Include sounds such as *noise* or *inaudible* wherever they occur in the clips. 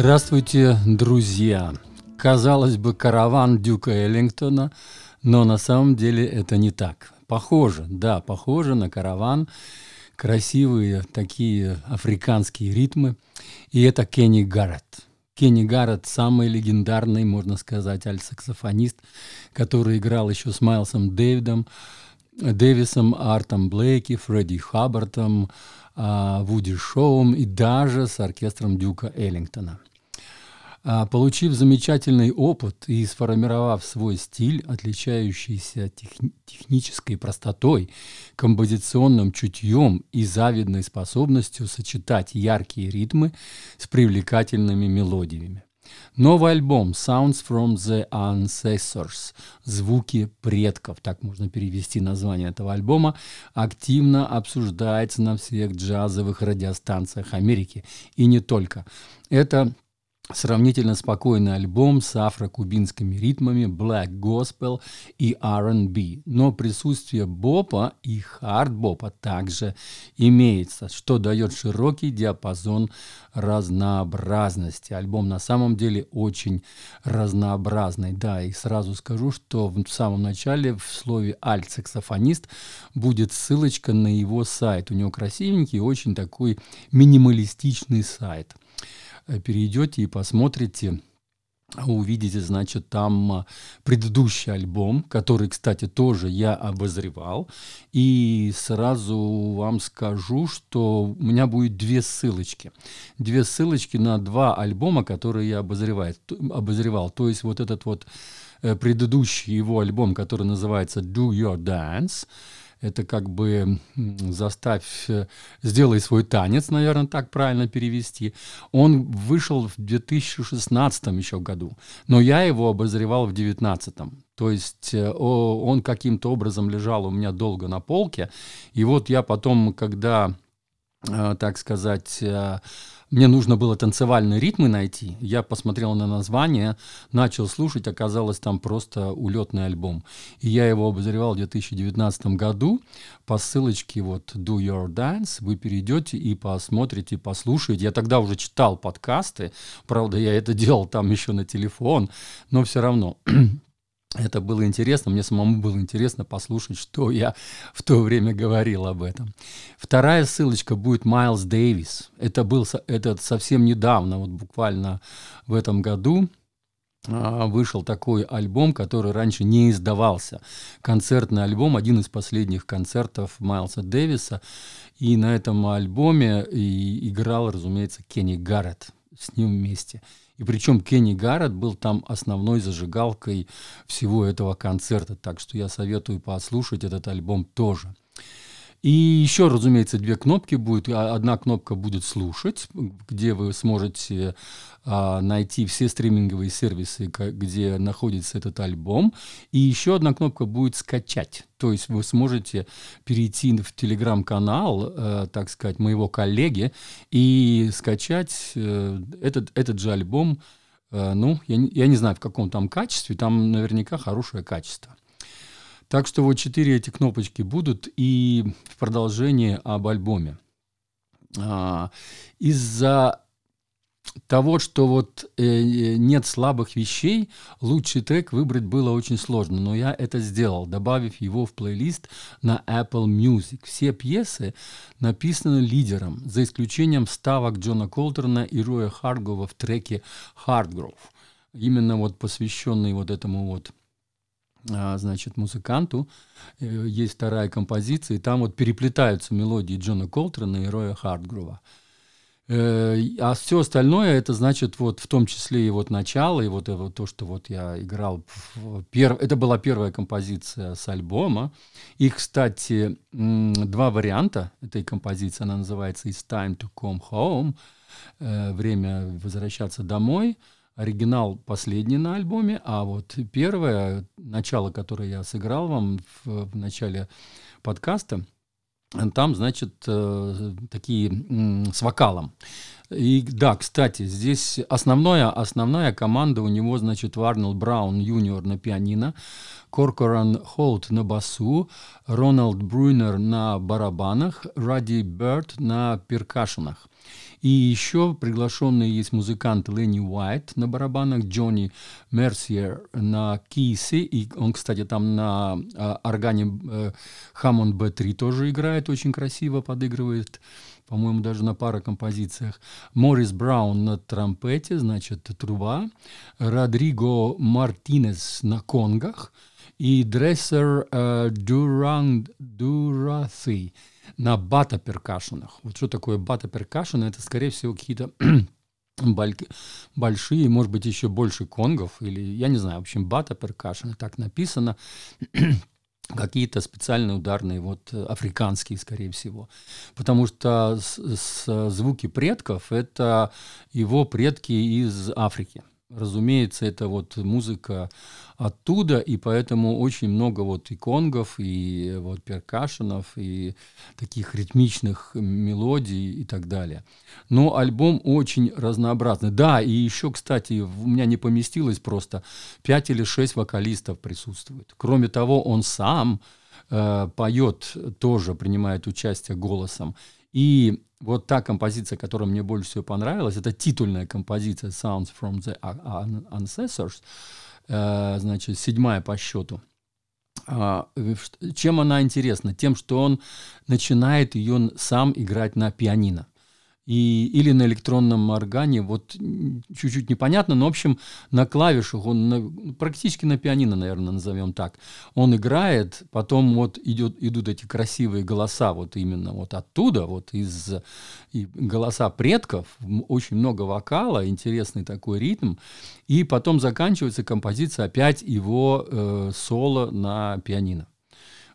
Здравствуйте, друзья! Казалось бы, караван Дюка Эллингтона, но на самом деле это не так. Похоже, да, похоже на караван, красивые такие африканские ритмы, и это Кенни Гарретт. Кенни Гарретт – самый легендарный, можно сказать, альт-саксофонист, который играл еще с Майлсом Дэвидом, Дэвисом, Артом Блейки, Фредди Хаббартом, Вуди Шоум и даже с оркестром Дюка Эллингтона. А, получив замечательный опыт и сформировав свой стиль, отличающийся тех, технической простотой, композиционным чутьем и завидной способностью сочетать яркие ритмы с привлекательными мелодиями. Новый альбом Sounds from the Ancestors Звуки предков, так можно перевести название этого альбома, активно обсуждается на всех джазовых радиостанциях Америки и не только. Это сравнительно спокойный альбом с афро-кубинскими ритмами, black gospel и R&B. Но присутствие бопа и хард-бопа также имеется, что дает широкий диапазон разнообразности. Альбом на самом деле очень разнообразный. Да, и сразу скажу, что в самом начале в слове «альт-саксофонист» будет ссылочка на его сайт. У него красивенький, очень такой минималистичный сайт – перейдете и посмотрите, увидите, значит, там а, предыдущий альбом, который, кстати, тоже я обозревал. И сразу вам скажу, что у меня будет две ссылочки. Две ссылочки на два альбома, которые я обозреваю, обозревал. То есть вот этот вот э, предыдущий его альбом, который называется «Do Your Dance», это как бы заставь, э, сделай свой танец, наверное, так правильно перевести. Он вышел в 2016 еще году, но я его обозревал в 2019. То есть э, он каким-то образом лежал у меня долго на полке, и вот я потом, когда, так сказать, мне нужно было танцевальные ритмы найти. Я посмотрел на название, начал слушать, оказалось там просто улетный альбом. И я его обозревал в 2019 году. По ссылочке вот Do Your Dance вы перейдете и посмотрите, послушаете. Я тогда уже читал подкасты, правда, я это делал там еще на телефон, но все равно *clears throat* это было интересно, мне самому было интересно послушать, что я в то время говорил об этом. Вторая ссылочка будет Майлз Дэвис. Это был это совсем недавно, вот буквально в этом году а, вышел такой альбом, который раньше не издавался. Концертный альбом, один из последних концертов Майлса Дэвиса. И на этом альбоме и играл, разумеется, Кенни Гарретт с ним вместе. И причем Кенни Гаррет был там основной зажигалкой всего этого концерта. Так что я советую послушать этот альбом тоже. И еще, разумеется, две кнопки будет. А, одна кнопка будет слушать, где вы сможете а, найти все стриминговые сервисы, где находится этот альбом. И еще одна кнопка будет скачать. То есть вы сможете перейти в телеграм-канал, э, так сказать, моего коллеги и скачать э, этот, этот же альбом. Э, ну, я, я не знаю, в каком там качестве, там наверняка хорошее качество. Так что вот четыре эти кнопочки будут и в продолжение об альбоме. А, из-за того, что вот э, нет слабых вещей, лучший трек выбрать было очень сложно, но я это сделал, добавив его в плейлист на Apple Music. Все пьесы написаны лидером, за исключением ставок Джона Колтерна и Роя Хардгова в треке «Hardgrove», именно вот посвященный вот этому вот а, значит, музыканту. Э, есть вторая композиция, и там вот переплетаются мелодии Джона Колтрана и Роя Хартгрова. Э, а все остальное, это значит, вот в том числе и вот начало, и вот, это, то, что вот я играл, в пер... это была первая композиция с альбома. И, кстати, два варианта этой композиции, она называется «It's time to come home», э, «Время возвращаться домой», оригинал последний на альбоме, а вот первое, начало, которое я сыграл вам в, в начале подкаста, там, значит, э, такие с вокалом. И да, кстати, здесь основная, основная команда у него, значит, Варнелл Браун Юниор на пианино, Коркоран Холт на басу, Рональд Брюнер на барабанах, Радди Бёрд на перкашенах – И еще приглашенные есть музыкант Ленни Уайт на барабанах, Джонни Мерсиер на кисе, и он, кстати, там на а, органе э, Hammond B3 тоже играет, очень красиво подыгрывает по-моему, даже на пара композициях. Морис Браун на трампете, значит, труба. Родриго Мартинес на конгах. И дрессер э, Дураси на бата-перкашенах. Вот что такое бата-перкашен? Это, скорее всего, какие-то *clears throat* большие, может быть, еще больше конгов, или, я не знаю, в общем, бата-перкашен, так написано *clears throat* какие-то специальные ударные, вот африканские, скорее всего. Потому что с, с звуки предков – это его предки из Африки. Разумеется, это вот музыка оттуда, и поэтому очень много вот и конгов, и вот перкашенов, и таких ритмичных мелодий и так далее. Но альбом очень разнообразный. Да, и еще, кстати, у меня не поместилось просто, пять или шесть вокалистов присутствует. Кроме того, он сам э, поет, тоже принимает участие голосом. И вот та композиция, которая мне больше всего понравилась, это титульная композиция Sounds from the Ancestors, э, значит, седьмая по счету. А, чем она интересна? Тем, что он начинает ее сам играть на пианино и, или на электронном органе, вот чуть-чуть непонятно, но, в общем, на клавишах, он на, практически на пианино, наверное, назовем так, он играет, потом вот идет, идут эти красивые голоса, вот именно вот оттуда, вот из и голоса предков, очень много вокала, интересный такой ритм, и потом заканчивается композиция опять его э, соло на пианино.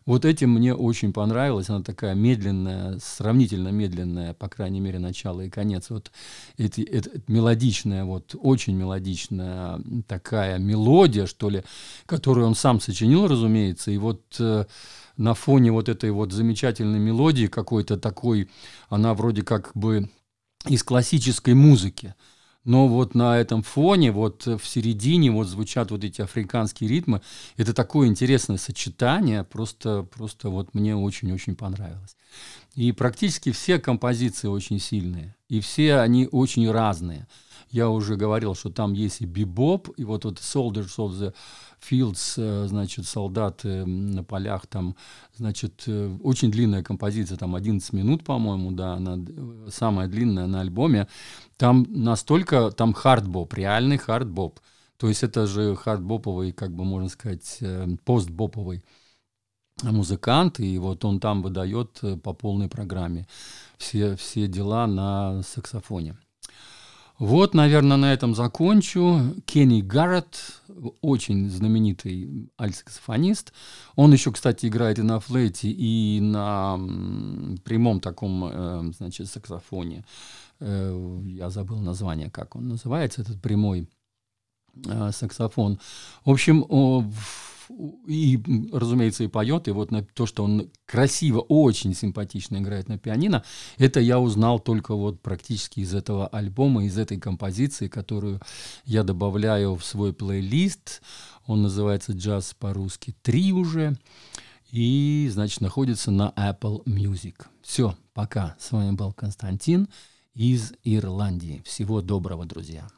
Вот этим мне очень понравилось. Она такая медленная, сравнительно медленная, по крайней мере, начало и конец. Вот эти, это, это мелодичная, вот очень мелодичная такая мелодия, что ли, которую он сам сочинил, разумеется. И вот э, на фоне вот этой вот замечательной мелодии какой-то такой, она вроде как бы из классической музыки. Но вот на этом фоне, вот в середине, вот звучат вот эти африканские ритмы. Это такое интересное сочетание, просто, просто вот мне очень-очень понравилось. И практически все композиции очень сильные, и все они очень разные. Я уже говорил, что там есть и бибоп, и вот вот Soldiers of the Fields, э, значит, солдаты на полях, там, значит, э, очень длинная композиция, там 11 минут, по-моему, да, она э, самая длинная на альбоме. Там настолько, там хардбоп, реальный хардбоп. То есть это же хардбоповый, как бы можно сказать, постбоповый музыкант, и вот он там выдает по полной программе все, все дела на саксофоне. Вот, наверное, на этом закончу. Кенни Гарретт, очень знаменитый альтсаксофонист. Он еще, кстати, играет и на флейте, и на прямом таком, э, значит, саксофоне. Э, я забыл название, как он называется, этот прямой э, саксофон. В общем, и, разумеется, и поет, и вот на то, что он красиво, очень симпатично играет на пианино, это я узнал только вот практически из этого альбома, из этой композиции, которую я добавляю в свой плейлист. Он называется «Джаз по-русски 3» уже, и, значит, находится на Apple Music. Все, пока. С вами был Константин из Ирландии. Всего доброго, друзья.